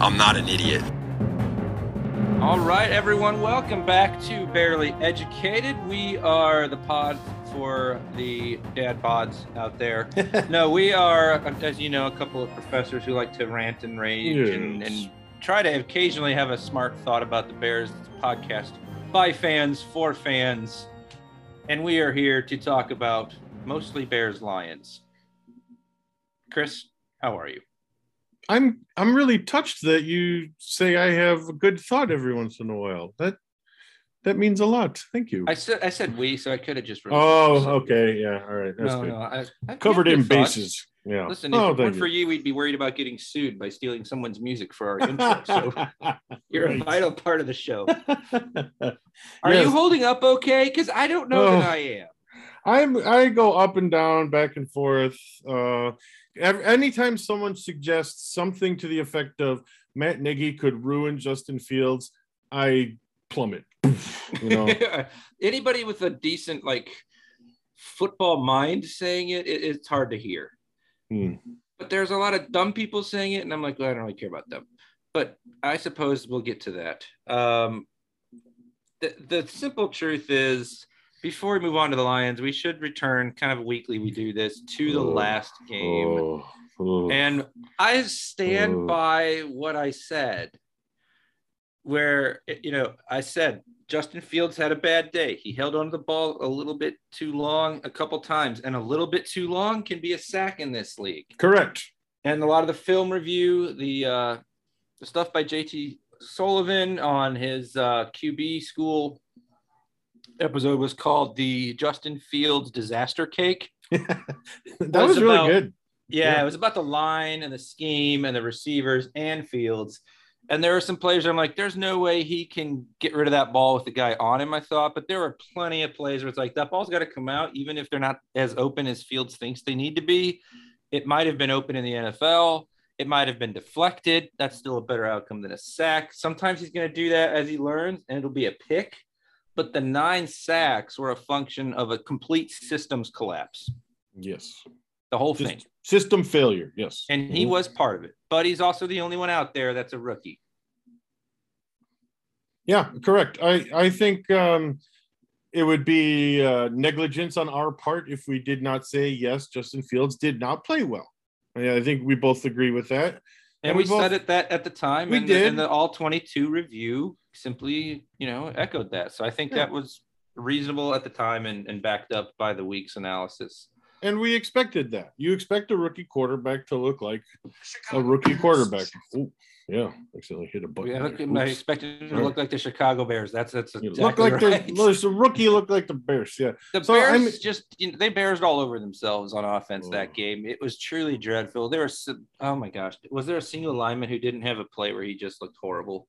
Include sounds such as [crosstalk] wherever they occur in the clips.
I'm not an idiot. All right, everyone, welcome back to Bearly Educated. We are the pod for the dad pods out there. [laughs] no, we are, as you know, a couple of professors who like to rant and rage and, Yes. and try to occasionally have a smart thought about the Bears It's a podcast by fans for fans. And we are here to talk about mostly Bears Lions. Chris, how are you? I'm I'm really touched that you say I have a good thought every once in a while. That that means a lot. Thank you. I said I said we, so I could have just. oh, okay, yeah, all right, that's no, good. no, I, I Covered good in thoughts. bases. Yeah. Listen, if oh, it weren't thank for you, we'd be worried about getting sued by stealing someone's music for our [laughs] intro. So you're a vital part of the show. [laughs] Are Yes. you holding up okay? Because I don't know that Oh. I am. I'm I go up and down, back and forth. Uh, ev- anytime someone suggests something to the effect of Matt Nagy could ruin Justin Fields, I plummet. You know, [laughs] Anybody with a decent like football mind saying it, it it's hard to hear. Hmm. But there's a lot of dumb people saying it, and I'm like, well, I don't really care about them. But I suppose we'll get to that. Um, the, the simple truth is, before we move on to the Lions, we should return kind of weekly. We do this to the last game. And I stand by what I said, where, you know, I said Justin Fields had a bad day. He held onto the ball a little bit too long a couple times, and a little bit too long can be a sack in this league. correct. And a lot of the film review, the, uh, the stuff by JT Sullivan on his uh, QB school episode was called the Justin Fields Disaster Cake. [laughs] that Was was, really about- good. Yeah, Yeah. it was about the line and the scheme and the receivers and Fields. And there were some plays where I'm like, there's no way he can get rid of that ball with the guy on him, I thought. But there were plenty of plays where it's like, that ball's got to come out, even if they're not as open as Fields thinks they need to be. It might have been open in the NFL. It might have been deflected. That's still a better outcome than a sack. Sometimes he's going to do that as he learns, and it'll be a pick. But the nine sacks were a function of a complete systems collapse, Yes. the whole Just thing. System failure. Yes. And he Mhm. was part of it, but he's also the only one out there that's a rookie. Yeah, correct. I I think um, it would be uh, negligence on our part if we did not say yes. Justin Fields did not play well. I think we both agree with that. And And we, we both- said it that at the time. We and the- did. and the all 22 review simply, you know, echoed that. So I think Yeah. that was reasonable at the time and, and backed up by the week's analysis. And we expected that. You expect a rookie quarterback to look like a rookie quarterback. Ooh, yeah, accidentally hit a button. Yeah, there. I expected him to look like the Chicago Bears. That's that's You exactly look like right. the there's a rookie look like the Bears. Yeah. The So, Bears I'm- just you know, they Bears all over themselves on offense Oh. that game. It was truly dreadful. There was oh my gosh, was there a single lineman who didn't have a play where he just looked horrible?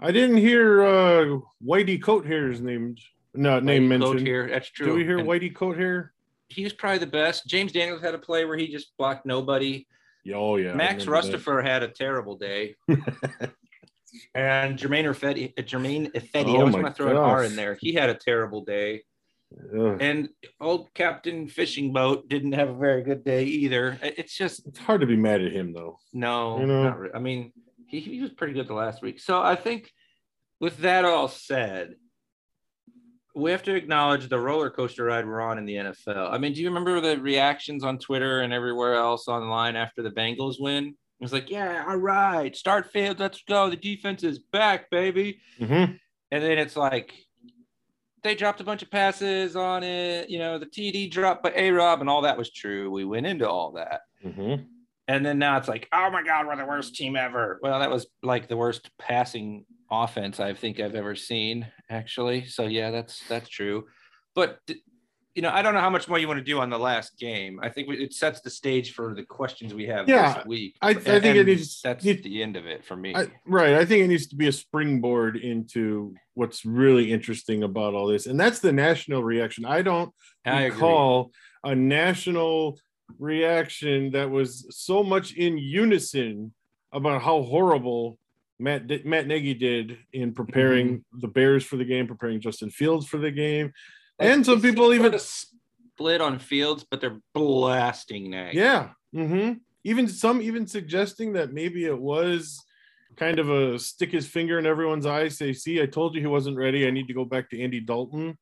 I didn't hear uh Whitey Coat Hair's name no name Whitey Coat mentioned. here. That's true. Do we hear And Whitey Coat Hair? He was probably the best. James Daniels had a play where he just blocked nobody. Oh yeah. Max remember that. Had a terrible day. [laughs] and Germain Ifedi, uh, Germain Ifedi, I Oh always my want to throw an R in there. He had a terrible day. Ugh. And old Captain Fishing Boat didn't have a very good day either. It's just It's hard to be mad at him though. no, You know? I mean, he, he was pretty good the last week. So I think with that all said, we have to acknowledge the roller coaster ride we're on in the NFL. I mean, do you remember the reactions on Twitter and everywhere else online after the Bengals win? It was like, yeah, all right, start field, let's go. The defense is back, baby. Mhm. And then it's like they dropped a bunch of passes on it. You know, the TD dropped by A Rob, and all that was true. We went into all that. Mhm. And then now it's like, oh my God, we're the worst team ever. Well, that was like the worst passing offense I think I've ever seen, actually. So yeah, that's that's true. But you know, I don't know how much more you want to do on the last game. I think it sets the stage for the questions we have Yeah, this week. I- I And- think it needs- That's need- the end of it for me. I, right. I think it needs to be a springboard into what's really interesting about all this, and that's the national reaction. I don't I agree. recall a national reaction that was so much in unison about how horrible Matt Matt Nagy did in preparing Mm-hmm. the Bears for the game, preparing Justin Fields for the game, Like, and some people even split on fields, but they're blasting Nagy. yeah, hmm even some even suggesting that maybe it was kind of a stick his finger in everyone's eyes, say, "See, I told you he wasn't ready. I need to go back to Andy Dalton,"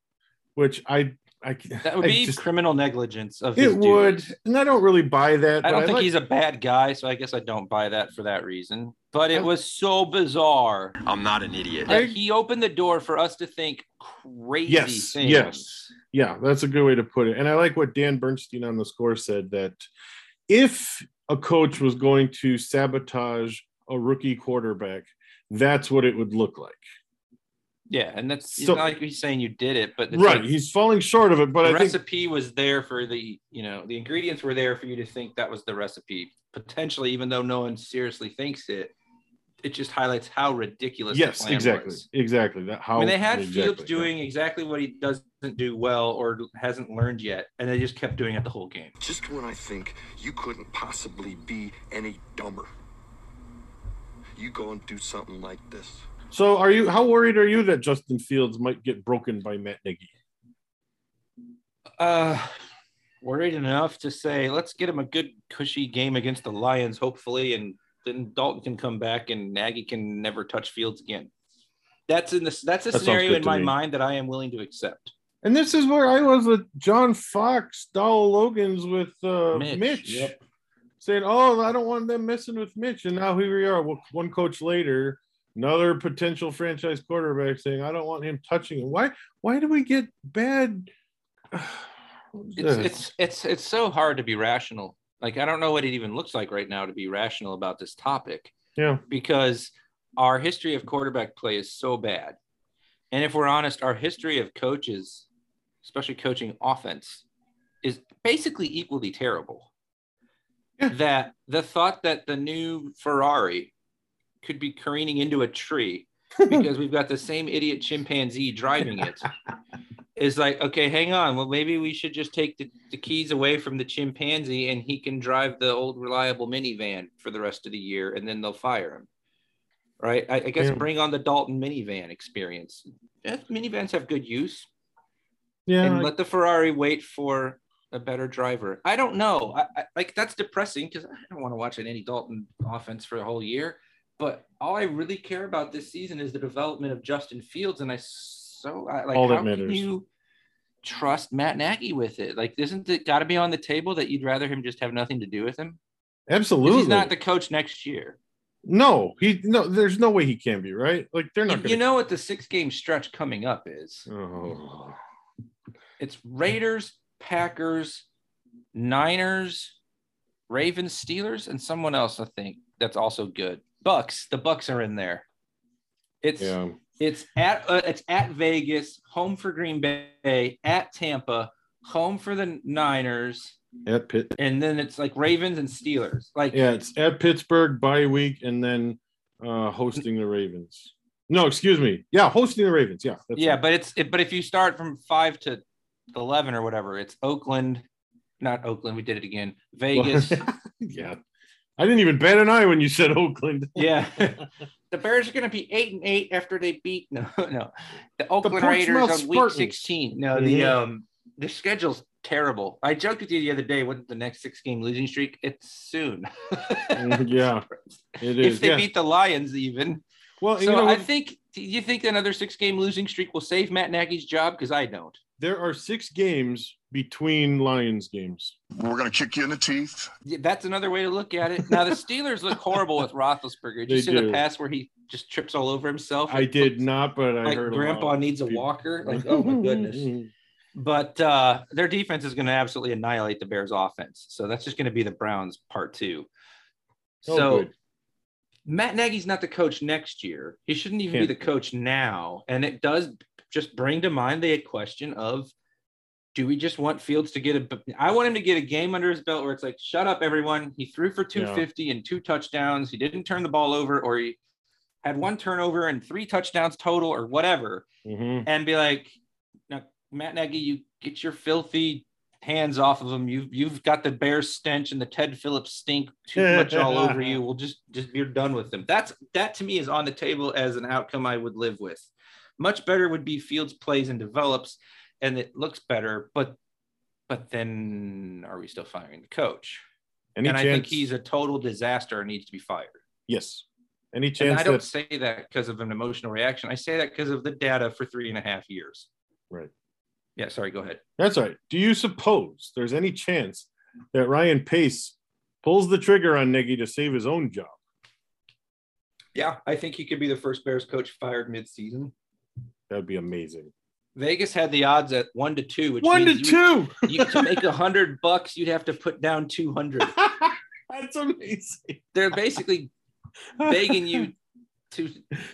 which I I that would I be just- criminal negligence of it his would, duties. and I don't really buy that. I don't think like- he's a bad guy, so I guess I don't buy that for that reason. But it I- was so bizarre I'm not an idiot. I- he opened the door for us to think crazy Yes, things. yes. Yeah, that's a good way to put it. And I like what Dan Bernstein on the score said that if a coach was going to sabotage a rookie quarterback, that's what it would look like. Yeah, and that's So- not like he's saying you did it, but right. like He's falling short of it, but the I think recipe was there for the you know the ingredients were there for you to think that was the recipe potentially, even though no one seriously thinks it. It just highlights how ridiculous. the yes, plan exactly. was. Exactly. That how I mean, they had exactly, Fields yeah. doing exactly what he doesn't do well or hasn't learned yet, and they just kept doing it the whole game. Just when I think you couldn't possibly be any dumber, you go and do something like this. So are you how worried are you that Justin Fields might get broken by Matt Nagy? Uh, worried enough to say, let's get him a good cushy game against the Lions, hopefully, and then Dalton can come back and Nagy can never touch Fields again. That's in this. That's a That scenario in my me. mind that I am willing to accept. And this is where I was with John Fox, Dowell Loggains with uh, Mitch, Mitch, yep. saying, "Oh, I don't want them messing with Mitch." And now here we are, one coach later, another potential franchise quarterback saying, "I don't want him touching him." Why? Why do we get bad? [sighs] It's it's it's it's so hard to be rational. Like I don't know what it even looks like right now to be rational about this topic. yeah, because our history of quarterback play is so bad. And if we're honest, our history of coaches, especially coaching offense, is basically equally terrible. Yeah. That the thought that the new Ferrari could be careening into a tree [laughs] because we've got the same idiot chimpanzee driving it [laughs] is like, okay, hang on. Well, maybe we should just take the, the keys away from the chimpanzee and he can drive the old reliable minivan for the rest of the year and then they'll fire him. Right. I, I guess Yeah. bring on the Dalton minivan experience. Yeah, minivans have good use yeah. and let the Ferrari wait for a better driver. I don't know. I, I, like that's depressing because I don't want to watch an Andy Dalton offense for a whole year. But all I really care about this season is the development of Justin Fields, and I so I, like All that how can you trust Matt Nagy with it? Like, isn't it got to be on the table that you'd rather him just have nothing to do with him? absolutely. He's not the coach next year. no, he no. There's no way he can be right. Like they're not. You, Gonna, you know what the six game stretch coming up is? Oh. It's Raiders, Packers, Niners, Ravens, Steelers, and someone else. I think that's also good. Bucks. The Bucks are in there. It's Yeah. it's at uh, it's at Vegas, home for Green Bay, at Tampa, home for the Niners, At Pitt. and then it's like Ravens and Steelers. Like Yeah, it's at Pittsburgh bye week and then uh hosting the Ravens. No, excuse me. Yeah, hosting the Ravens. Yeah. That's yeah, it. but it's it, but if you start from five to eleven or whatever, it's Oakland, not Oakland. We did it again. Vegas. [laughs] yeah. I didn't even bat an eye when you said Oakland. [laughs] Yeah. [laughs] the Bears are going to be eight and eight after they beat [laughs] no no the Oakland Portsmouth Raiders on week sixteen. No, the Mhm. um the schedule's terrible. I joked with you the other day. What the next six game losing streak? It's soon. yeah, it is. if they yeah. beat the Lions, even. well, So you know, I think. Do you think another six game losing streak will save Matt Nagy's job? Because I don't. There are six games between Lions games. We're going to kick you in the teeth. Yeah, That's another way to look at it. Now the Steelers look horrible with Roethlisberger. Did you They see do. the pass where he just trips all over himself? I did looks not, but I Like heard a Grandpa lot of needs a people- walker. [laughs] Like oh my goodness. but uh, their defense is going to absolutely annihilate the Bears' offense. So that's just going to be the Browns' part two. Oh, So good. Matt Nagy's not the coach next year. He shouldn't even be Can't the coach now. And it does just bring to mind the question of do we just want Fields to get a I want him to get a game under his belt where it's like, shut up, everyone. He threw for 250 and two touchdowns. He didn't turn the ball over, or he had one turnover and three touchdowns total, or whatever Mhm. and be like, now, Matt Nagy, you get your filthy hands off of him. You've you've got the bear stench and the Ted Phillips stink too [laughs] much all over you. We'll just just you're done with them. That's that to me is on the table as an outcome I would live with. Much better would be Fields plays and develops, and it looks better. But but then are we still firing the coach? Any and chance? I think he's a total disaster and needs to be fired. yes. Any And chance I don't that say that because of an emotional reaction. I say that because of the data for three and a half years. Right. Yeah, sorry, go ahead. that's all right? Do you suppose there's any chance that Ryan Pace pulls the trigger on Nagy to save his own job? Yeah, I think he could be the first Bears coach fired mid-season. That'd be amazing. Vegas had the odds at one to two, which One to you, two. you to make a hundred [laughs] bucks, you'd have to put down two hundred. [laughs] That's amazing. They're basically begging you to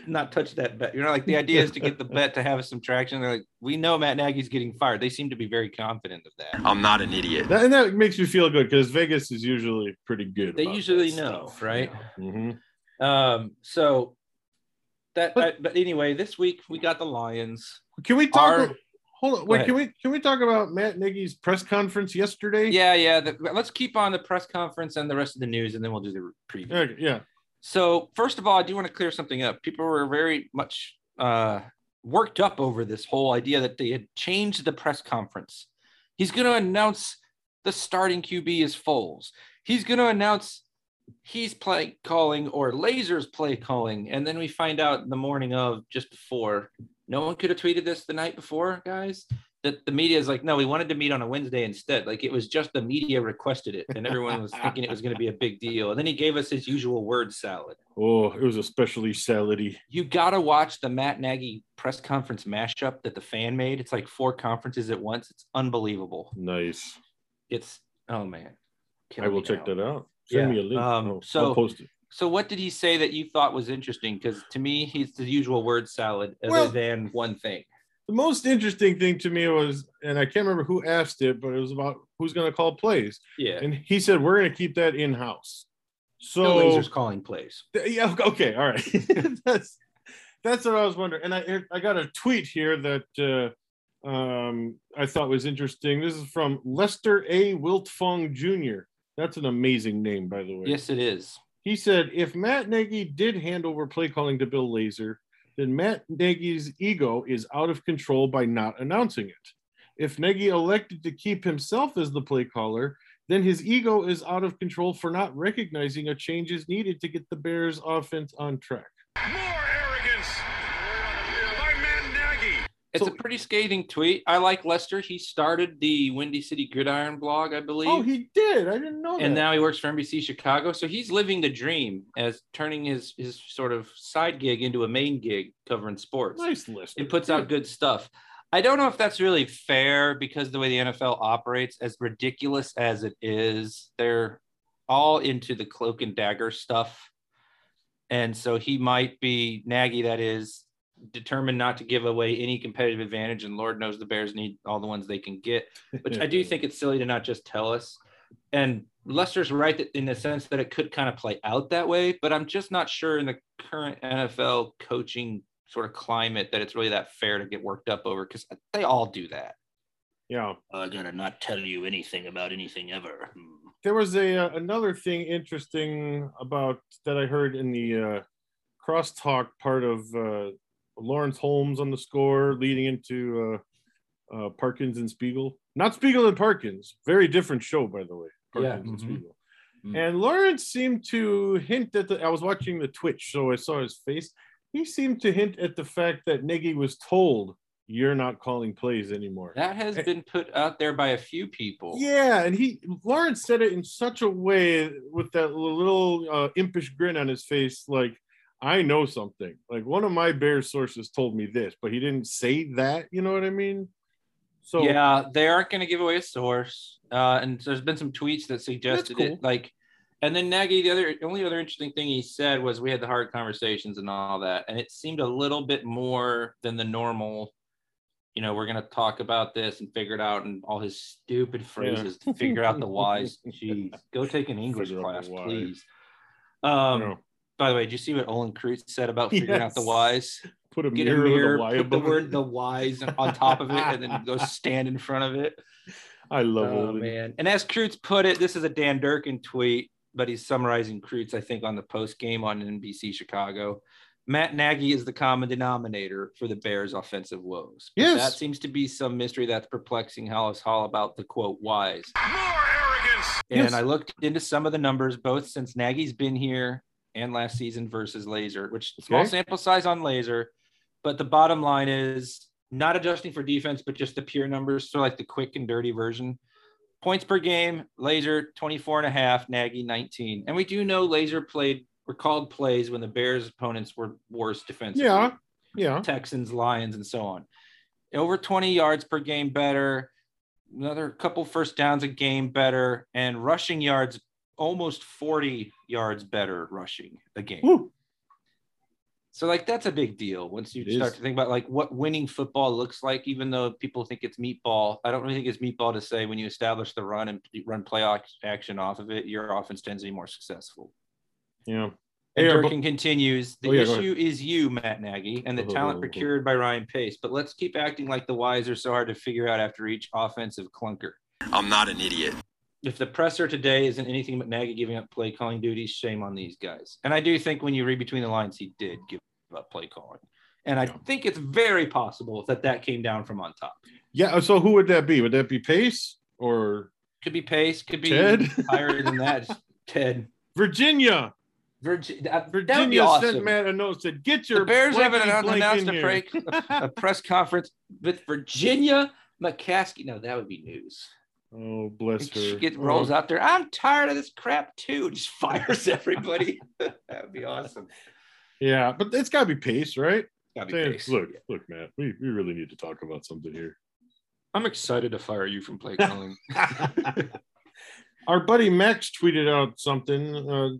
not touch that bet. You know, like the idea is to get the [laughs] bet to have some traction. They're like, we know Matt Nagy's getting fired. They seem to be very confident of that. I'm not an idiot. That, and that makes me feel good because Vegas is usually pretty good. They about usually know, stuff. right? Mhm. Um, so that, But- but, but anyway, this week we got the Lions. Can we talk? Our- hold on. Wait. Can we can we talk about Matt Nagy's press conference yesterday? Yeah, yeah. The, let's keep on the press conference and the rest of the news, and then we'll do the preview. Okay, yeah. So first of all, I do want to clear something up. People were very much uh, worked up over this whole idea that they had changed the press conference. He's going to announce the starting QB is Foles. He's going to announce he's play calling or Lazor's play calling, and then we find out the morning of just before. No one could have tweeted this the night before, guys. That the media is like, no, we wanted to meet on a Wednesday instead. Like it was just the media requested it, and everyone was thinking it was going to be a big deal. And then he gave us his usual word salad. Oh, it was especially salady. You got to watch the Matt Nagy press conference mashup that the fan made. It's like four conferences at once. It's unbelievable. Nice. It's oh man. I will check that out. Send Yeah, me a link. um, I'll, so- I'll post it. So what did he say that you thought was interesting? Because to me, he's the usual word salad, other Well- than one thing. The most interesting thing to me was, and I can't remember who asked it, but it was about who's going to call plays, Yeah. and he said we're going to keep that in house. So no Lazor's calling plays. Th- Yeah. Okay. All right. [laughs] that's that's what I was wondering. And I I got a tweet here that uh, um, I thought was interesting. This is from Lester A. Wiltfong Jr. That's an amazing name, by the way. Yes, it is. He said if Matt Nagy did hand over play calling to Bill Lazor, then Matt Nagy's ego is out of control by not announcing it. If Nagy elected to keep himself as the play caller, then his ego is out of control for not recognizing a change is needed to get the Bears offense on track. More arrogance by Matt Nagy. It's So- a pretty scathing tweet. I like Lester. He started the Windy City Gridiron blog, I believe. Oh, he did. I didn't know and that. now he works for NBC Chicago. So he's living the dream as turning his his sort of side gig into a main gig covering sports. nice list. It puts out good stuff. I don't know if that's really fair because the way the NFL operates, as ridiculous as it is, they're all into the cloak and dagger stuff. And so he might be Nagy, that is determined not to give away any competitive advantage. And Lord knows the Bears need all the ones they can get which I do [laughs] think it's silly to not just tell us. And Lester's right that in the sense that it could kind of play out that way, but I'm just not sure in the current NFL coaching sort of climate that it's really that fair to get worked up over because they all do that. Yeah. I'm gonna not tell you anything about anything ever. There was a uh, another thing interesting about that I heard in the uh, crosstalk part of uh, Lawrence Holmes on the score leading into uh, uh, Parkins and Spiegel. Not Spiegel and Parkins. Very different show, by the way. Yeah, Parkins and mhm. Spiegel. Mm. And Lawrence seemed to hint at the. I was watching the Twitch, so I saw his face. He seemed to hint at the fact that Nagy was told, "You're not calling plays anymore." That has been put out there by a few people. Yeah, and he Lawrence said it in such a way with that little uh, impish grin on his face, like I know something. Like one of my bear sources told me this, but he didn't say that. You know what I mean? So yeah, they aren't going to give away a source. Uh, and there's been some tweets that suggested cool. it. Like, and then Nagy, the other only other interesting thing he said was we had the hard conversations and all that, and it seemed a little bit more than the normal. You know, we're going to talk about this and figure it out, and all his stupid phrases to figure out the whys. [laughs] Jeez, go take an English Figure class, please. Um, by the way, did you see what Olin Kreutz said about figuring out the Yes. whys? put a get a mirror, mirror, with a Y put the word the wise on top of it, and then go [laughs] stand in front of it. I love Oh Olin. man! And as Kreutz put it, this is a Dan Durkin tweet, but he's summarizing Kreutz, I think, on the post game on NBC Chicago. Matt Nagy is the common denominator for the Bears' offensive woes. But Yes. that seems to be some mystery that's perplexing Halas Hall about the quote wise. More arrogance. And Yes. I looked into some of the numbers, both since Nagy's been here and last season versus Lazor, which small Okay. sample size on Lazor. But the bottom line is not adjusting for defense, but just the pure numbers. So like the quick and dirty version. Points per game, Lazor 24 and a half, Nagy 19. And we do know Lazor played were called plays when the Bears opponents were worse defensively. Yeah. Yeah. Texans, Lions, and so on. Over 20 yards per game better, another couple first downs a game better, and rushing yards almost 40 yards better rushing a game. Woo. So like that's a big deal once you It start is. to think about like what winning football looks like. Even though people think it's meatball, I don't really think it's meatball to say when you establish the run and run play ac- action off of it, your offense tends to be more successful. Yeah. And Hey, our Durkin continues. The Oh, yeah, issue is you, Matt Nagy, and the Oh, talent oh, oh. procured by Ryan Pace. But let's keep acting like the wise are so hard to figure out after each offensive clunker. I'm not an idiot. If the presser today isn't anything but Nagy giving up play calling duties, shame on these guys. And I do think when you read between the lines, he did give up play calling. And I Yeah. think it's very possible that that came down from on top. Yeah. So who would that be? Would that be Pace or Could be Pace, could be Ted? [laughs] higher than that. Ted. Virginia? Virgi- that, that would be Virginia awesome. sent Matt a note said, "Get your the Bears have an blankety announced, blank announced a, break, a, a press conference with Virginia McCaskey. No, that would be news. Oh, bless She her. gets oh. rolls Oh, out there. I'm tired of this crap too. Just [laughs] fires everybody. [laughs] that would be awesome. Yeah, but it's got to be Pace, right? Gotta be Saying, Pace. Look, look, Matt. We, we really need to talk about something here. I'm excited to fire you from play calling. [laughs] Our buddy Max tweeted out something a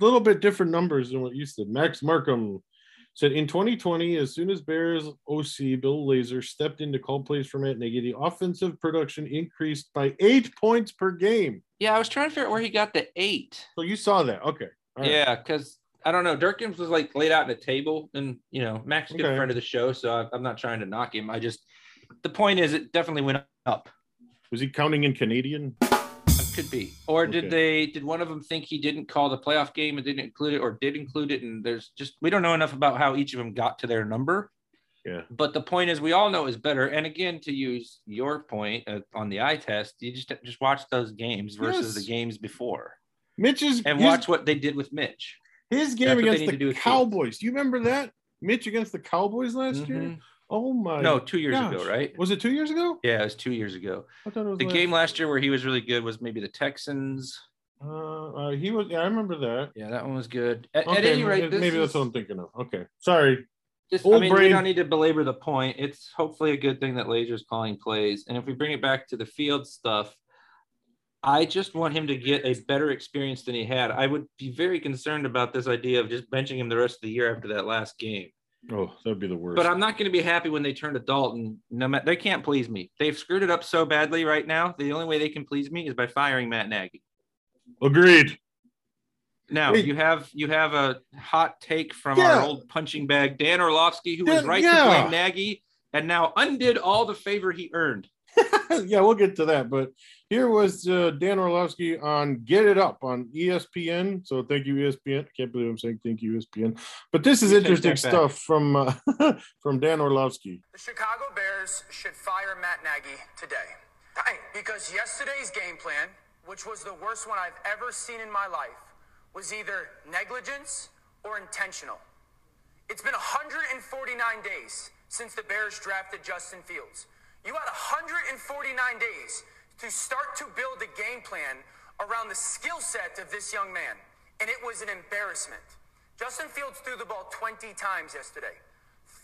little bit different numbers than what you said. Max Markham said in 2020, as soon as Bears OC Bill Lazor stepped in to call plays for Matt Nagy, the offensive production increased by eight points per game. yeah, I was trying to figure out where he got the eight. So you saw that. Okay. All right. Yeah, because I don't know. Durkins was like laid out at a table, and you know, Max is a good Okay. friend of the show, so I, I'm not trying to knock him. I just the point is, it definitely went up. Was he counting in Canadian? Could be. Or did Okay. they did one of them think he didn't call the playoff game and didn't include it or did include it? And there's just we don't know enough about how each of them got to their number. Yeah. But the point is we all know is better. And again, to use your point uh, on the eye test, you just just watch those games versus Yes. the games before Mitch's and his, watch what they did with Mitch. his game against the. Cowboys. Do you remember that? Mitch against the Cowboys last year? Oh my No, two years gosh. ago, right? Was it two years ago? Yeah, it was two years ago. I thought it was The last- game last year where he was really good was maybe the Texans. Uh, uh, he was. Yeah, I remember that. Yeah, that one was good. At, Okay, at any rate, maybe this that's what I'm thinking of. Okay, sorry. Just, Old I mean, we brain. don't need to belabor the point. It's hopefully a good thing that Lazor's calling plays. And if we bring it back to the field stuff, I just want him to get a better experience than he had. I would be very concerned about this idea of just benching him the rest of the year after that last game. Oh, that'd be the worst. But I'm not going to be happy when they turn to Dalton. No matter they can't please me. They've screwed it up so badly right now. The only way they can please me is by firing Matt Nagy. Agreed. Now Hey. you have you have a hot take from Yeah. our old punching bag Dan Orlovsky, who was right yeah. to blame Nagy and now undid all the favor he earned. [laughs] yeah, we'll get to that. But here was uh, Dan Orlovsky on Get It Up on ESPN. So thank you, ESPN. I can't believe I'm saying thank you, ESPN. But this is You interesting that back. stuff from uh, [laughs] from Dan Orlovsky. The Chicago Bears should fire Matt Nagy today. Hey, because yesterday's game plan, which was the worst one I've ever seen in my life, was either negligence or intentional. It's been 149 days since the Bears drafted Justin Fields. You had 149 days to start to build a game plan around the skill set of this young man, and it was an embarrassment. Justin Fields threw the ball 20 times yesterday.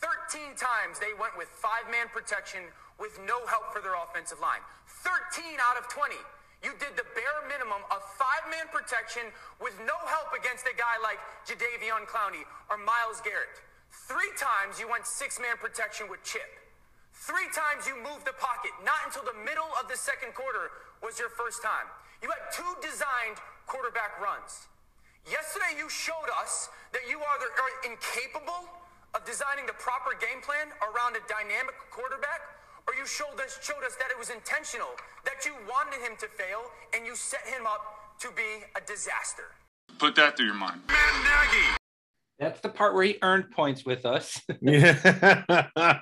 13 times they went with five man protection with no help for their offensive line. 13 out of 20. You did the bare minimum of five man protection with no help against a guy like Jadeveon Clowney or Myles Garrett. Three times you went six man protection with Chip. Three times you moved the pocket. Not until the middle of the second quarter was your first time. You had two designed quarterback runs. Yesterday, you showed us that you are, the, are incapable of designing the proper game plan around a dynamic quarterback, or you showed us, showed us that it was intentional, that you wanted him to fail, and you set him up to be a disaster. Put that through your mind. Matt Nagy. That's the part where he earned points with us. [laughs] Yeah.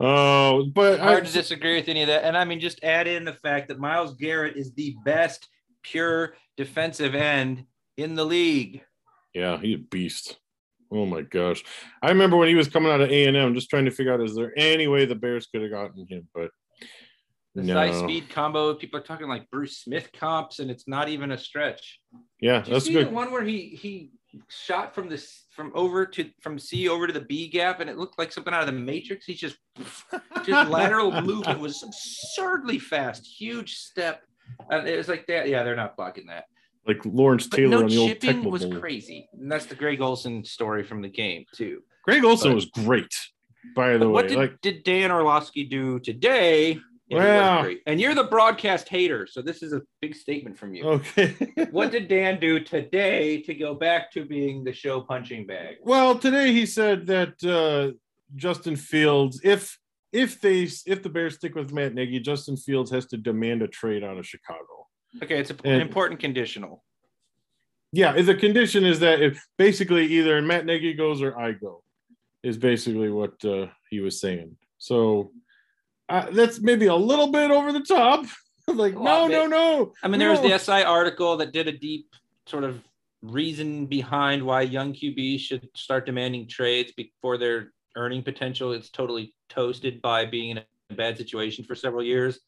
oh, but I, Hard to disagree with any of that. And I mean, just add in the fact that Myles Garrett is the best pure defensive end in the league. Yeah, he's a beast. Oh my gosh. I remember when he was coming out of A&M just trying to figure out is there any way the Bears could have gotten him, but The no. size speed combo, people are talking like Bruce Smith comps, and it's not even a stretch. Yeah, that's see good. the one where he he shot from this from over to from C over to the B gap, and it looked like something out of the Matrix. He just just [laughs] lateral movement was absurdly fast, huge step. And it was like that. Yeah, they're not blocking that. Like Lawrence Taylor no on the old chipping was Bowl. crazy. And that's the Greg Olsen story from the game too. Greg Olsen But- was great, by the way. what did, like did Dan Orlovsky do today? Yeah, he was Well- great. and you're the broadcast hater, so this is a big statement from you. okay. [laughs] What did Dan do today to go back to being the show punching bag? well, today he said that uh Justin Fields, if if they if the Bears stick with Matt Nagy, Justin Fields has to demand a trade out of Chicago. Okay, it's a, And- an important conditional. Yeah, the condition is that if basically either Matt Nagy goes or I go, is basically what uh, he was saying. So uh, that's maybe a little bit over the top. [laughs] like, no, no, no. I mean, there was the SI article that did a deep sort of reason behind why young QBs should start demanding trades before their earning potential is totally toasted by being in a bad situation for several years.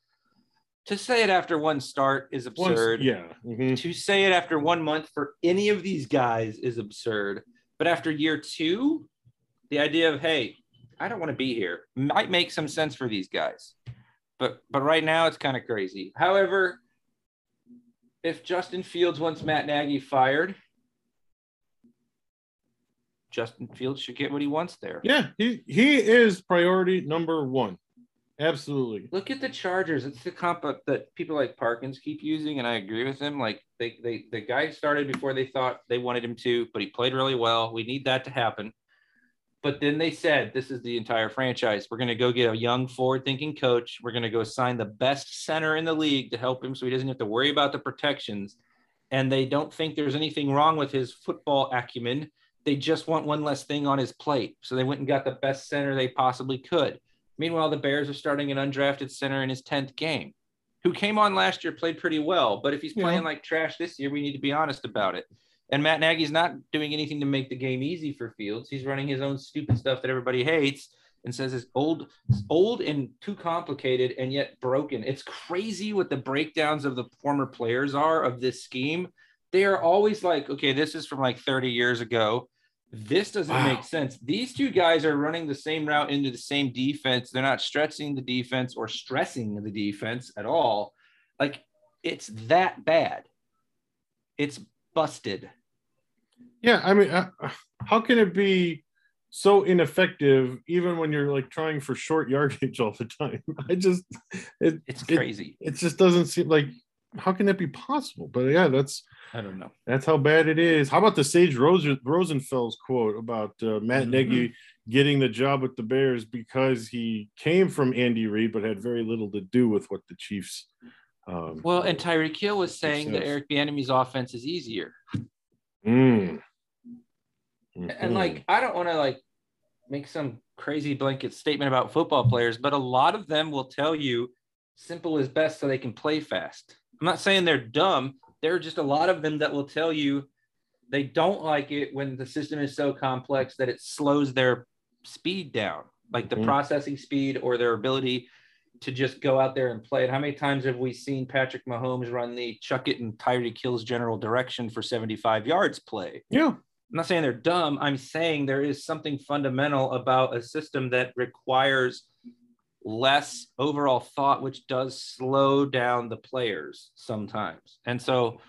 To say it after one start is Once- absurd. yeah. mhm. To say it after one month for any of these guys is absurd. But after year two, the idea of, hey, I don't want to be here might make some sense for these guys. But but right now it's kind of crazy. However, if Justin Fields wants Matt Nagy fired, Justin Fields should get what he wants there. Yeah, he he is priority number one. Absolutely. Look at the Chargers. It's the comp that people like Parkins keep using, and I agree with him. Like they, they, the guy started before they thought they wanted him to, but he played really well. We need that to happen. But then they said, "This is the entire franchise. We're going to go get a young, forward-thinking coach. We're going to go sign the best center in the league to help him, so he doesn't have to worry about the protections." And they don't think there's anything wrong with his football acumen. They just want one less thing on his plate, so they went and got the best center they possibly could. Meanwhile, the Bears are starting an undrafted center in his 10th game, who came on last year, played pretty well. But if he's Yeah. playing like trash this year, we need to be honest about it. And Matt Nagy's not doing anything to make the game easy for Fields. He's running his own stupid stuff that everybody hates and says it's old, old and too complicated and yet broken. It's crazy what the breakdowns of the former players are of this scheme. They are always like, okay, this is from like 30 years ago. This doesn't Wow. make sense. These two guys are running the same route into the same defense. They're not stretching the defense or stressing the defense at all. Like it's that bad. It's busted. Yeah, I mean, uh, how can it be so ineffective even when you're like trying for short [laughs] yardage all the time? [laughs] I just it It's crazy. it just doesn't seem like how can that be possible? But yeah, that's I don't know. that's how bad it is. How about the Sage Rosen, Rosenfels quote about uh, Matt Mhm. Nagy getting the job with the Bears because he came from Andy Reid but had very little to do with what the Chiefs. Um, Well, and Tyreek Hill was saying that Success. Eric Bieniemy's offense is easier. mm. And Mhm. like, I don't want to like make some crazy blanket statement about football players, but a lot of them will tell you simple is best so they can play fast. I'm not saying they're dumb. There are just a lot of them that will tell you they don't like it when the system is so complex that it slows their speed down, like the Mhm. processing speed or their ability to just go out there and play it. How many times have we seen Patrick Mahomes run the chuck it and Tyreek Hill's general direction for 75 yards play? yeah, I'm not saying they're dumb. I'm saying there is something fundamental about a system that requires less overall thought, which does slow down the players sometimes. And so,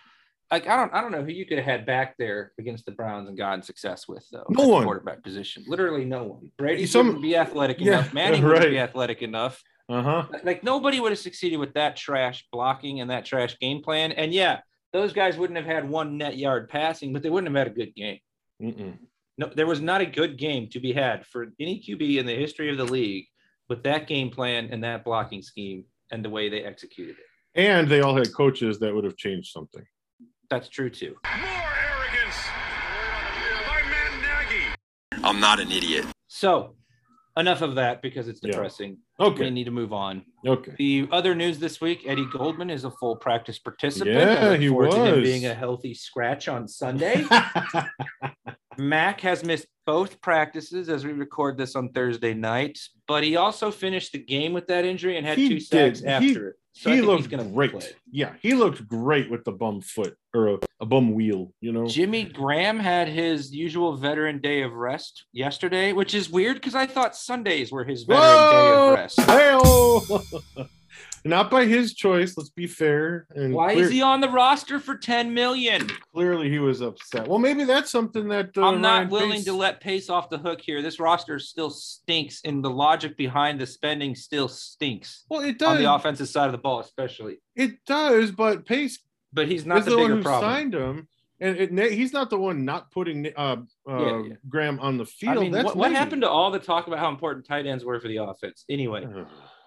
like, I don't, I don't know who you could have had back there against the Browns and gotten success with though. No one. quarterback position. Literally no one. Brady Some- wouldn't be athletic Yeah, enough. Manning [laughs] wouldn't be athletic enough. uh huh. Like nobody would have succeeded with that trash blocking and that trash game plan. And yeah, those guys wouldn't have had one net yard passing, but they wouldn't have had a good game. Mm-mm. No, there was not a good game to be had for any QB in the history of the league with that game plan and that blocking scheme and the way they executed it. And they all had coaches that would have changed something. That's true too. More arrogance by Matt Nagy. I'm not an idiot. So enough of that because it's Yeah. Okay. We need to move on. Okay. The other news this week: Eddie Goldman is a full practice participant. Yeah, he forward to him was. being a healthy scratch on Sunday. [laughs] Mack has missed both practices as we record this on Thursday night, but he also finished the game with that injury and had He two sacks did. after He- it. So he looked great. play. Yeah, he looked great with the bum foot or a, a bum wheel. You know. Jimmy Graham had his usual veteran day of rest yesterday, which is weird because I thought Sundays were his veteran day of rest. Hey-oh! [laughs] Not by his choice. Let's be fair. And Why clear- is he on the roster for 10 million? clearly he was upset? Well, maybe that's something that uh, I'm not Ryan willing Pace- to let Pace off the hook here. This roster still stinks, and the logic behind the spending still stinks Well, it does on the offensive side of the ball, especially. It does, but Pace But he's not the, the, one bigger who problem. signed him, and it, he's not the one not putting uh, uh, Yeah, yeah. Graham on the I field. mean, That's what, what happened to all the talk about how important tight ends were for the offense? Anyway.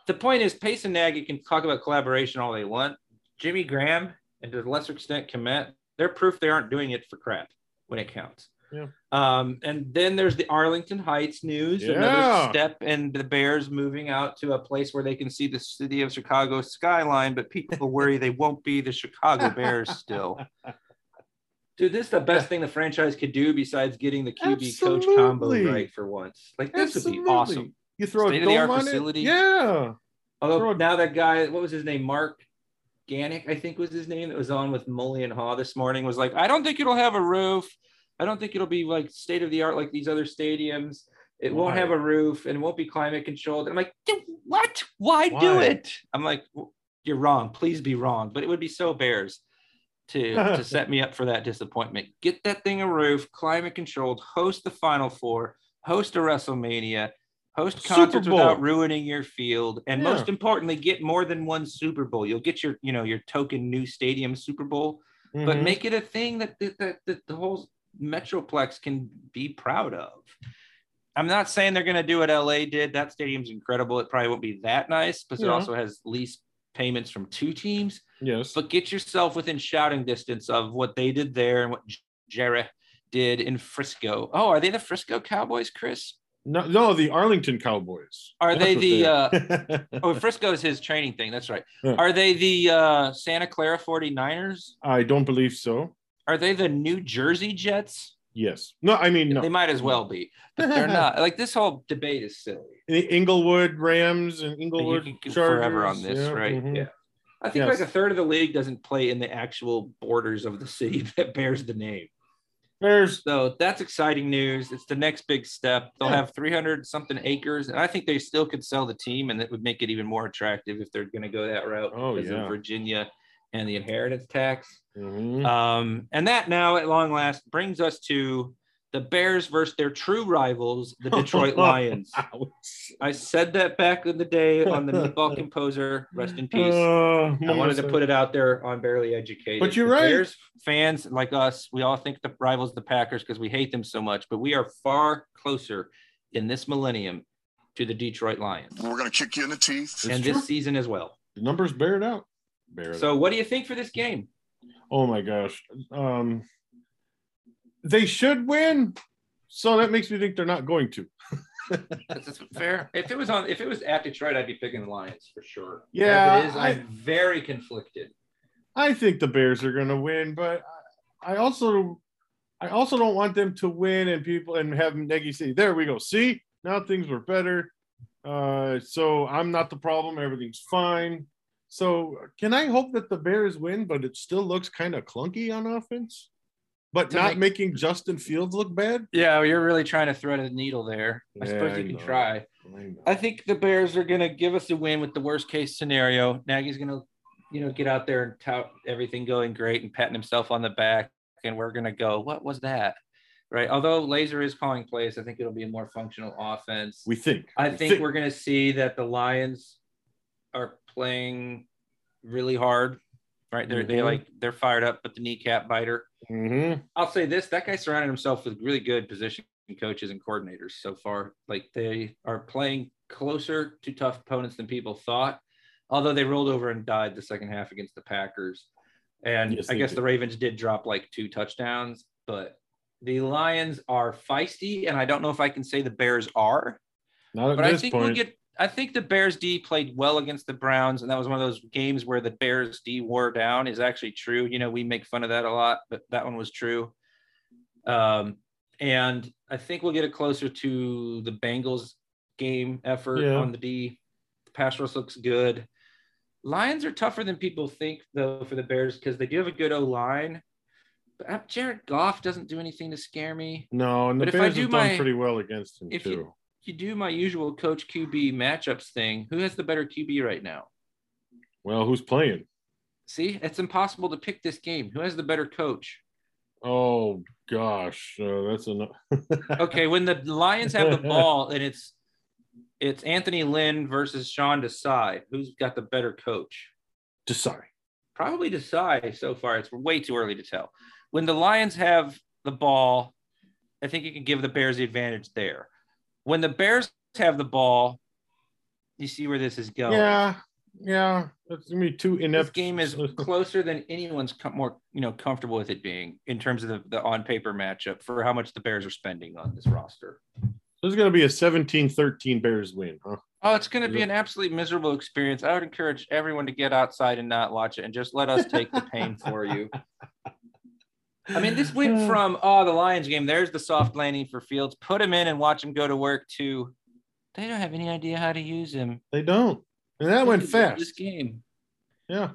The point is, Pace and Nagy can talk about collaboration all they want. Jimmy Graham and to a lesser extent Kmet, they're proof they aren't doing it for crap when it counts. Yeah. Um, and then there's the Arlington Heights news, Yeah. another step in the Bears moving out to a place where they can see the city of Chicago skyline, but people worry they won't be the Chicago Bears still. [laughs] Dude, this is the best thing the franchise could do besides getting the QB coach combo right for once. Like this would be awesome. You throw a State-of-the-art dome on facility. it. Yeah. Although Throw a- now that guy, what was his name? Mark Ganick, I think was his name, that was on with Mully and Haugh this morning, was like, I don't think it'll have a roof. I don't think it'll be like state of the art like these other stadiums. It won't have a roof and it won't be climate controlled. I'm like, what? Why, do it? I'm like, "W- you're wrong. Please be wrong. But it would be so Bears to [laughs] to set me up for that disappointment. Get that thing a roof, climate controlled, host the Final Four, host a WrestleMania, host concerts without ruining your field, and Yeah. most importantly, get more than one Super Bowl. You'll get your, you know, your token new stadium Super Bowl, but Mhm. make it a thing that that, that, that the whole Metroplex can be proud of. I'm not saying they're going to do what LA did. That stadium's incredible. It probably won't be that nice, but it also has lease payments from two teams. yes. But get yourself within shouting distance of what they did there and what J- Jerry did in Frisco. Oh, are they the Frisco Cowboys, Chris? No, no, the Arlington Cowboys. Are they the, they are. [laughs] Oh, Frisco is his training thing. That's right. Yeah. Are they the uh, Santa Clara 49ers? I don't believe so. Are they the New Jersey Jets? Yes. No, I mean no. They might as well be, but they're not. [laughs] Like this whole debate is silly. The Inglewood Rams and Inglewood Chargers. forever on this, yeah, right? mhm. Yeah. I think Yes. like a third of the league doesn't play in the actual borders of the city [laughs] that bears the name. There's So that's exciting news. It's the next big step. They'll have 300 something acres, and I think they still could sell the team, and it would make it even more attractive if they're going to go that route Oh, yeah. of Virginia and the inheritance tax. Mhm. Um, and that now, at long last, brings us to the Bears versus their true rivals, the [laughs] Detroit Lions. I said that back in the day on the Meatball Composer. Rest in peace. Uh, I wanted to put it out there on Bearly Educated. But you're The right. Bears fans like us, we all think the rivals the Packers because we hate them so much, but we are far closer in this millennium to the Detroit Lions We're going to kick you in the teeth. It's and true. this season as well. the numbers bear it out. Bear it So, what do you think for this game? Oh my gosh. Um they should win. So that makes me think they're not going to. [laughs] That's fair. If it was on, if it was at Detroit, I'd be picking the Lions for sure. Yeah, As it is, I- I'm very conflicted. I think the Bears are going to win, but I also I also don't want them to win and people and have Nagy say, "There we go. See? Now things were better." Uh so I'm not the problem. Everything's fine. So can I hope that the Bears win, but it still looks kind of clunky on offense? But not make- making Justin Fields look bad? Yeah, you're really trying to thread a needle there. I Yeah, suppose I you can try. I. I think the Bears are going to give us a win with the worst case scenario. Nagy's going to, you know, get out there and tout everything going great and patting himself on the back. And we're going to go, what was that? Right. Although Lazor is calling plays, I think it'll be a more functional offense. We think. I We think we're going to see that the Lions are playing really hard. Right. They're, they Mhm. like, they're fired up, but the kneecap biter. Mhm. I'll say this: that guy surrounded himself with really good position coaches and coordinators so far. Like they are playing closer to tough opponents than people thought. Although they rolled over and died the second half against the Packers, and Yes, I guess did. the Ravens did drop like two touchdowns, but the Lions are feisty, and I don't know if I can say the Bears are. Not at But I this think point. we'll get. I think the Bears D played well against the Browns, and that was one of those games where the Bears D wore down. Is actually true. You know, we make fun of that a lot, but that one was true. Um, and I think we'll get it closer to the Bengals game effort Yeah. on the D. The pass rush looks good. Lions are tougher than people think, though, for the Bears because they do have a good O line. But uh, Jared Goff doesn't do anything to scare me. no, and the but if I Bears do have done my- pretty well against him too. you- you do my usual coach QB matchups thing, who has the better QB right now? Well, who's playing? See, it's impossible to pick this game. Who has the better coach? Oh gosh, uh, that's enough. [laughs] Okay, when the Lions have the ball and it's it's Anthony Lynn versus Sean Desai, who's got the better coach? Desai. Probably Desai so far. It's way too early to tell. When the Lions have the ball, I think you can give the Bears the advantage there. When the Bears have the ball, you see where this is going. Yeah, yeah. That's gonna be two this game is [laughs] closer than anyone's com- more you know comfortable with it being in terms of the, the on paper matchup for how much the Bears are spending on this roster. This is gonna be a 17-13 Bears win, huh? Oh, it's going to be an absolutely miserable experience. I would encourage everyone to get outside and not watch it and just let us take the pain for you. [laughs] I mean, this went hmm. from oh the Lions game. There's the soft landing for Fields. Put him in and watch him go to work. To they don't have any idea how to use him. They don't, and that went This is This fast. game. Yeah.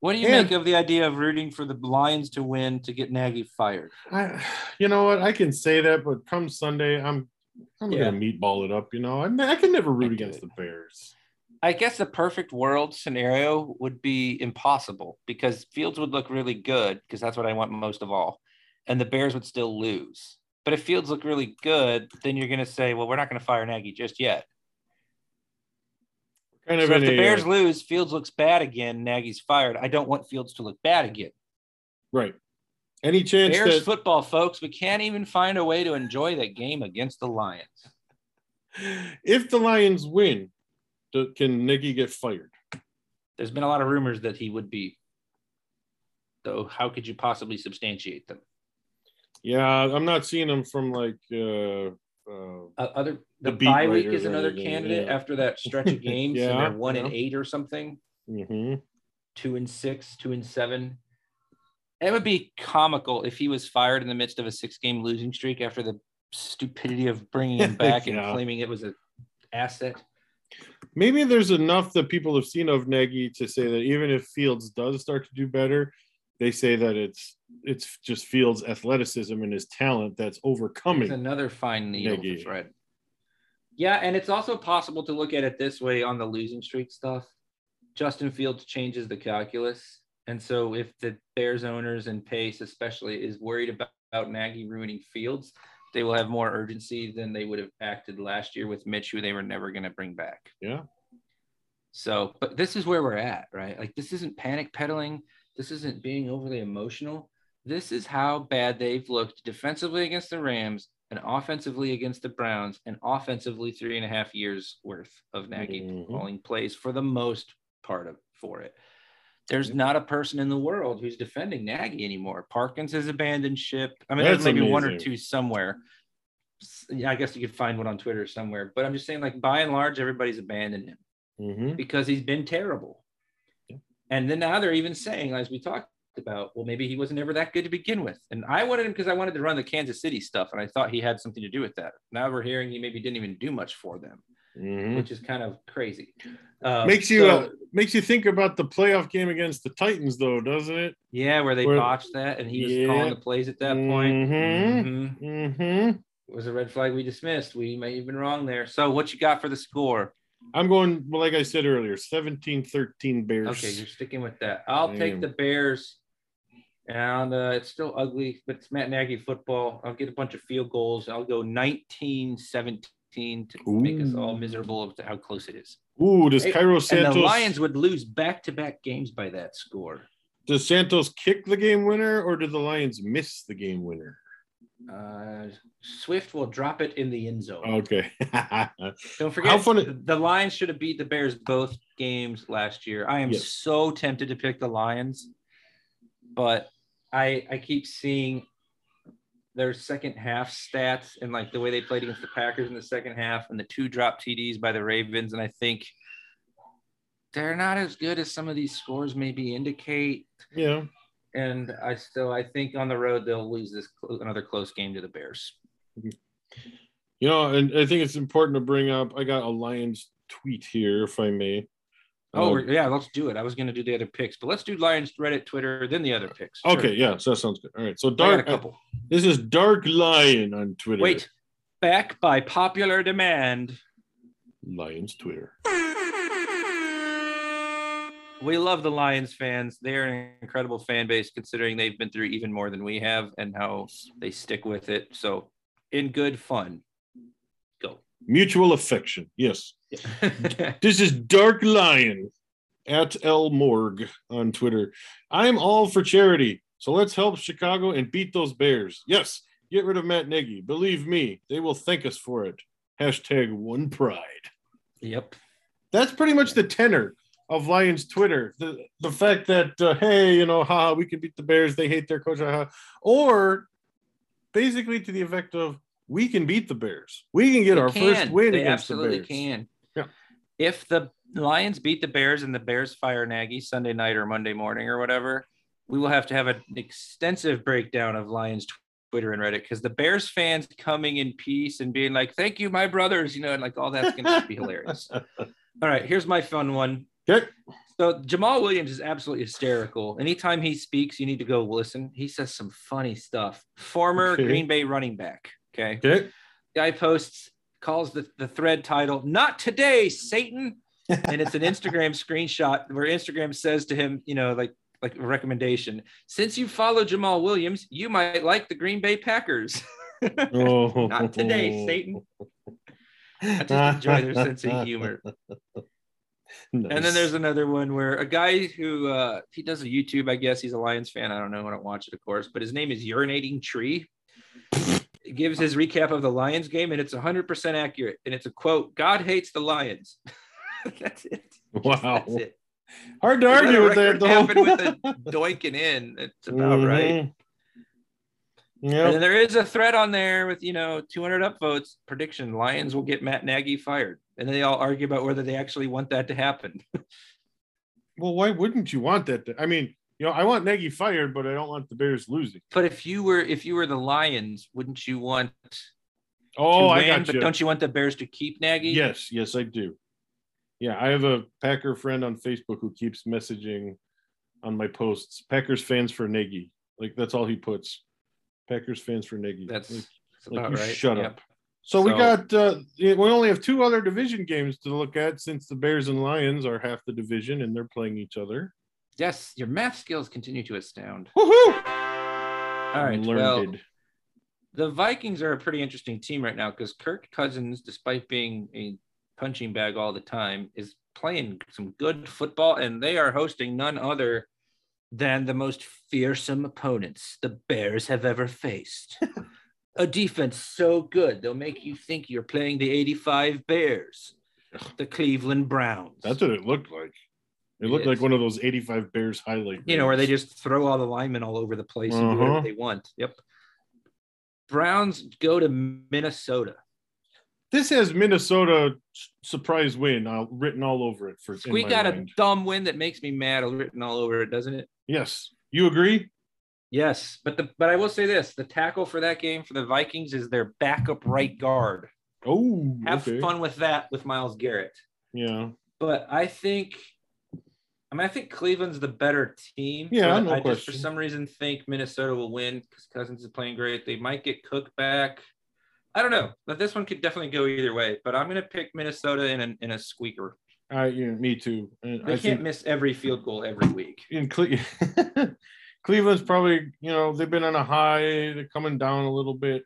What do you And- make of the idea of rooting for the Lions to win to get Nagy fired? I, you know what? I can say that, but come Sunday, I'm, I'm Yeah. gonna meatball it up. You know, I, I can never root I against it. the Bears. I guess the perfect world scenario would be impossible because Fields would look really good because that's what I want most of all. And the Bears would still lose. But if Fields look really good, then you're going to say, well, we're not going to fire Nagy just yet. Kind So if the a, Bears uh, lose, Fields looks bad again, Nagy's fired. I don't want Fields to look bad again. right. Any chance Bears that football, folks, we can't even find a way to enjoy that game against the Lions. if the Lions win, can Nagy get fired? There's been a lot of rumors that he would be. Though, how could you possibly substantiate them? Yeah, I'm not seeing him from like uh, uh, other The the, bye week is another candidate yeah. after that stretch of [laughs] games and they're one and eight or something, mhm. two and six, two and seven. It would be comical if he was fired in the midst of a six game losing streak after the stupidity of bringing him [laughs] back and claiming it was an asset. Maybe there's enough that people have seen of Nagy to say that even if Fields does start to do better, they say that it's it's just Fields' athleticism and his talent that's overcoming. It's another fine needle Nagy. thread. Yeah, and it's also possible to look at it this way on the losing streak stuff. Justin Fields changes the calculus. And so if the Bears owners and Pace especially is worried about, about Nagy ruining Fields, they will have more urgency than they would have acted last year with Mitch, who they were never going to bring back. Yeah. So, but this is where we're at, right? Like this isn't panic peddling. This isn't being overly emotional. This is how bad they've looked defensively against the Rams and offensively against the Browns and offensively three and a half years worth of Nagy Mhm. calling plays for the most part of for it. There's not a person in the world who's defending Nagy anymore. Parkins has abandoned ship. I mean, That's there's maybe one or two somewhere. Yeah, I guess you could find one on Twitter somewhere. But I'm just saying, like by and large, everybody's abandoned him Mhm. because he's been terrible. Yeah. And then now they're even saying, as we talked about, well, maybe he wasn't ever that good to begin with. And I wanted him because I wanted to run the Kansas City stuff, and I thought he had something to do with that. Now we're hearing he maybe didn't even do much for them, Mhm. which is kind of crazy. Uh, Makes you so- uh, makes you think about the playoff game against the Titans, though, doesn't it? yeah, where they where- botched that, and he was Yeah. calling the plays at that point. Mhm. Mhm. Mm-hmm. It was a red flag we dismissed. We may have been wrong there. So, what you got for the score? I'm going, well, like I said earlier, 17 13 Bears. Okay, you're sticking with that. I'll I take the Bears. And uh, it's still ugly, but it's Matt Nagy football. I'll get a bunch of field goals. I'll go 19 17 to make us all miserable of how close it is. Ooh, does Hey, Cairo And the Lions would lose back to back games by that score. does Santos kick the game winner or do the Lions miss the game winner? Uh, Swift will drop it in the end zone. Okay. [laughs] Don't forget, How funny- the- the Lions should have beat the Bears both games last year. I am Yes. so tempted to pick the Lions, but I I keep seeing their second half stats and like the way they played against the Packers in the second half and the two drop TDs by the Ravens. And I think they're not as good as some of these scores maybe indicate. Yeah. And I still, I think on the road, they'll lose this another close game to the Bears. You know, and I think it's important to bring up. I got a Lions tweet here, if I may. Oh, Uh, we're- yeah, let's do it. I was going to do the other picks, but let's do Lions, Reddit, Twitter, then the other picks. Sure. okay, yeah, so that sounds good. All right, so dark. couple. This is Dark Lion on Twitter. Wait, back by popular demand. Lions Twitter. We love the Lions fans. They're an incredible fan base considering they've been through even more than we have and how they stick with it. So, in good fun. Go. Mutual affection. Yes. [laughs] This is Dark Lion at L Morgue on Twitter. I'm all for charity. So let's help Chicago and beat those Bears. Yes, get rid of Matt Nagy. Believe me, they will thank us for it. Hashtag one pride. yep. That's pretty much the tenor of Lions Twitter. The the fact that uh, hey, you know, haha, we can beat the Bears. They hate their coach, haha. or basically to the effect of we can beat the Bears. We can get They our can. first win They against the absolutely Bears. can. If the Lions beat the Bears and the Bears fire Nagy Sunday night or Monday morning or whatever, we will have to have an extensive breakdown of Lions Twitter and Reddit because the Bears fans coming in peace and being like, "Thank you, my brothers," you know, and like all that's going to be hilarious. [laughs] All right, here's my fun one. Okay. So Jamaal Williams is absolutely hysterical. Anytime he speaks, you need to go listen. He says some funny stuff. Former Okay. Green Bay running back. Okay Okay. guy posts calls the, the thread title not today satan. And it's an [laughs] instagram screenshot where instagram says to him you know like like a recommendation since you follow jamaal williams you might like the green bay packers. Oh, [laughs] Not today, Satan. i just enjoy their sense of humor. And then there's another one where a guy who uh he does a youtube i guess he's a lions fan i don't know i don't watch it of course but his name is urinating tree gives his recap of the lions game and it's 100% accurate and it's a quote god hates the lions [laughs] that's it wow. that's it Hard to argue with that though. happen with a [laughs] doinking in it's about right Mhm. Yeah. and then there is a thread on there with you know 200 upvotes prediction lions will get matt nagy fired and they all argue about whether they actually want that to happen [laughs] Well, why wouldn't you want that? To, I mean, you know, I want Nagy fired, but I don't want the Bears losing. But if you were if you were the Lions, wouldn't you want Oh, I win? got But you. don't you want the Bears to keep Nagy? Yes, yes, I do. Yeah, I have a Packer friend on Facebook who keeps messaging on my posts. Packers fans for Nagy. Like that's all he puts. Packers fans for Nagy. That's, Like, that's like, about you right. shut Yep. up. so, we got uh we only have two other division games to look at since the Bears and Lions are half the division and they're playing each other. Yes, your math skills continue to astound. Woohoo! All right. Well, the Vikings are a pretty interesting team right now because Kirk Cousins, despite being a punching bag all the time, is playing some good football, and they are hosting none other than the most fearsome opponents the Bears have ever faced. a defense so good they'll make you think you're playing the 85 Bears, the Cleveland Browns. That's what it looked like. It looked like one of those 85 Bears highlight. you know, where they just throw all the linemen all over the place and do Uh-huh. whatever they want. Yep. Browns go to Minnesota. this has Minnesota surprise win uh, written all over it for We got a dumb win that makes me mad written all over it, doesn't it? yes. You agree? Yes, but the but I will say this: the tackle for that game for the Vikings is their backup right guard. Oh, Have okay. fun with that with Myles Garrett. Yeah, But I think, I mean, I think Cleveland's the better team. Yeah, no I just for some reason think Minnesota will win because Cousins is playing great. They might get Cook back. I don't know, but this one could definitely go either way. But I'm gonna pick Minnesota in a in a squeaker. I yeah, me too. And They I can't miss every field goal every week. in Cle- [laughs] Cleveland's probably you know they've been on a high, they're coming down a little bit.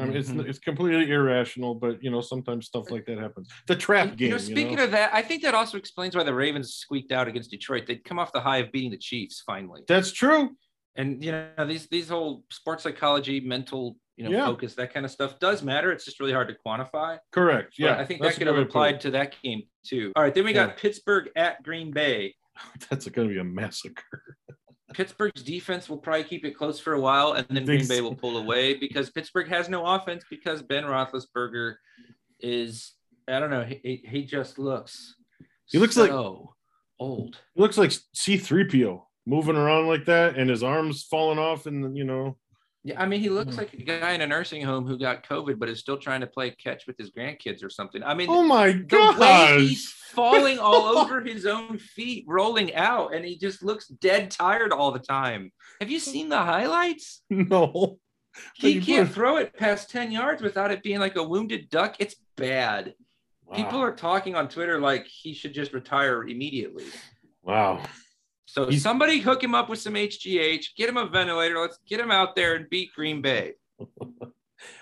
I mean, Mhm. it's it's completely irrational, but you know sometimes stuff like that happens. The trap And, game. you know, speaking of that, I think that also explains why the Ravens squeaked out against Detroit. They'd come off the high of beating the Chiefs finally. that's true. And you know, these these whole sports psychology, mental, you know, Yeah. focus, that kind of stuff does matter. It's just really hard to quantify. Correct. But Yeah, I think that could have good way to applied to that game too. All right, then we got Pittsburgh at Green Bay. [laughs] That's going to be a massacre. Pittsburgh's defense will probably keep it close for a while, and then Green Bay will pull away because Pittsburgh has no offense because Ben Roethlisberger is I don't know he, he- just looks He looks like- so old. He looks like C3PO moving around like that and his arms falling off and you know Yeah, I mean he looks Mhm. like a guy in a nursing home who got COVID but is still trying to play catch with his grandkids or something. I mean Oh my way he's falling all [laughs] over his own feet, rolling out, and he just looks dead tired all the time. Have you seen the highlights? [laughs] No. He can't throw it past 10 yards without it being like a wounded duck. It's bad. People are talking on Twitter like he should just retire immediately. Wow. So He's- somebody hook him up with some HGH, get him a ventilator. Let's get him out there and beat Green Bay. [laughs]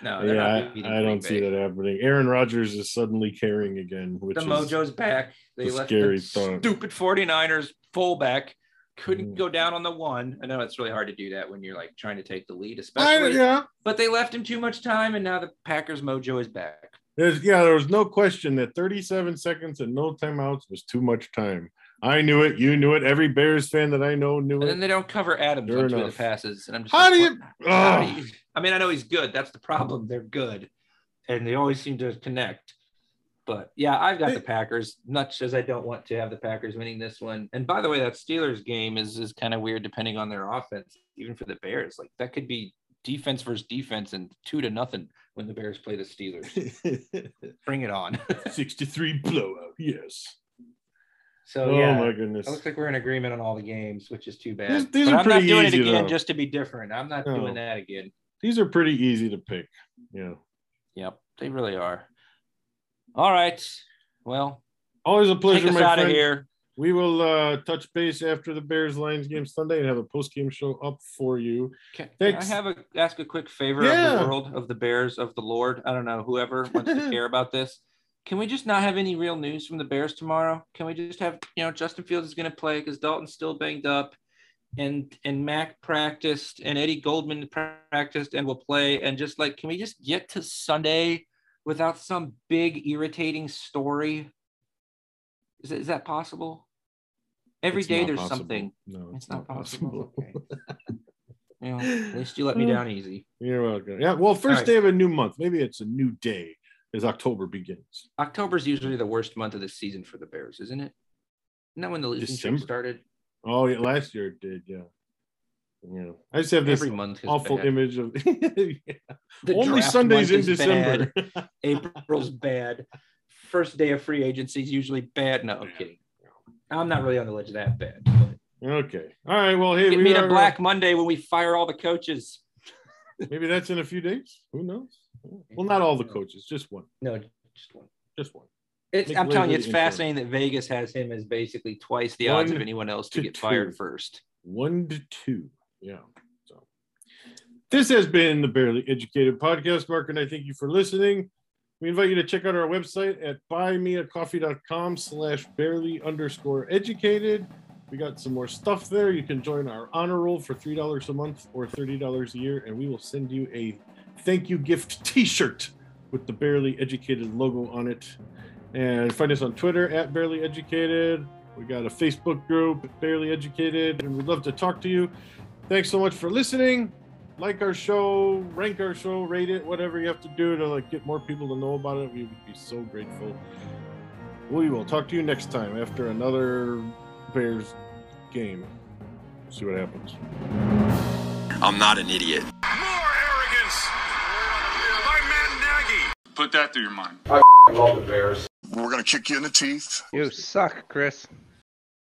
No, they're yeah, not I, beating I Green don't see that happening. Aaron Rodgers is suddenly carrying again, which The is mojo's back. They a left scary the thought. stupid 49ers fullback. Couldn't Mhm. go down on the one. I know it's really hard to do that when you're like trying to take the lead, I, especially. yeah. But they left him too much time, and now the Packers mojo is back. There's, yeah, there was no question that 37 seconds and no timeouts was too much time. I knew it. You knew it. Every Bears fan that I know knew it. And then they don't cover Adams Sure on two of the passes. And I'm just How like, do you- how do you- I mean, I know he's good. That's the problem. They're good. And they always seem to connect. But yeah, I've got the Packers, much as I don't want to have the Packers winning this one. And by the way, that Steelers game is is kind of weird depending on their offense, even for the Bears. Like that could be defense versus defense and two to nothing when the Bears play the Steelers. [laughs] Bring it on. 63 blowout. Yes. So oh yeah. my It goodness. looks like we're in agreement on all the games, which is too bad. These- these but are I'm not doing easy, it again though. just to be different. I'm not No. doing that again. These are pretty easy to pick. Yeah. Yep, they really are. All right. Well, Always a pleasure, take us my out of here. We will uh, touch base after the Bears Lions game Sunday and have a post game show up for you. Can, can I have a ask a quick favor of the world of the Bears of the Lord? I don't know whoever wants to [laughs] care about this. Can we just not have any real news from the Bears tomorrow? Can we just have you know Justin Fields is going to play because Dalton's still banged up, and and Mack practiced and Eddie Goldman practiced and will play and just like can we just get to Sunday without some big irritating story? Is, is that possible? Every It's day there's possible. something. No, It's not possible. Okay. [laughs] You know, at least you let me uh, down easy. You're welcome. Yeah. Well, first right. day of a new month. Maybe it's a new day as October begins. October's usually the worst month of the season for the Bears, isn't it? Isn't that when the losing started? Oh, yeah. Last year it did. Yeah. Yeah. I just have this Every month awful bad. image of [laughs] The only Sundays in is December. bad. [laughs] April's bad. First day of free agency is usually bad. No, I'm kidding. I'm not really on the ledge of that bad. But okay. All right. Well, hey, get we me to are, uh, Black Monday when we fire all the coaches. Maybe that's in a few days. Who knows? Mm-hmm. Well, not all the coaches, just one. No, just one. Just one. It's, I'm telling you, it's fascinating that Vegas has him as basically twice the odds of anyone else to to get fired first. One to two. Yeah. So this has been the Bearly Educated Podcast. Mark and I thank you for listening. We invite you to check out our website at buymeacoffee.com slash bearly underscore educated. We got some more stuff there. You can join our honor roll for $3 a month or $30 a year, and we will send you a thank you gift t-shirt with the Bearly Educated logo on it. And find us on Twitter at Bearly Educated. We got a Facebook group, Bearly Educated, and we'd love to talk to you. Thanks so much for listening. Like our show, rank our show, rate it, whatever you have to do to like get more people to know about it. We would be so grateful. We will talk to you next time after another Bears game. See what happens. I'm not an idiot. More arrogance by Matt Nagy. Put that through your mind. I love the Bears. We're gonna kick you in the teeth. You suck, Chris.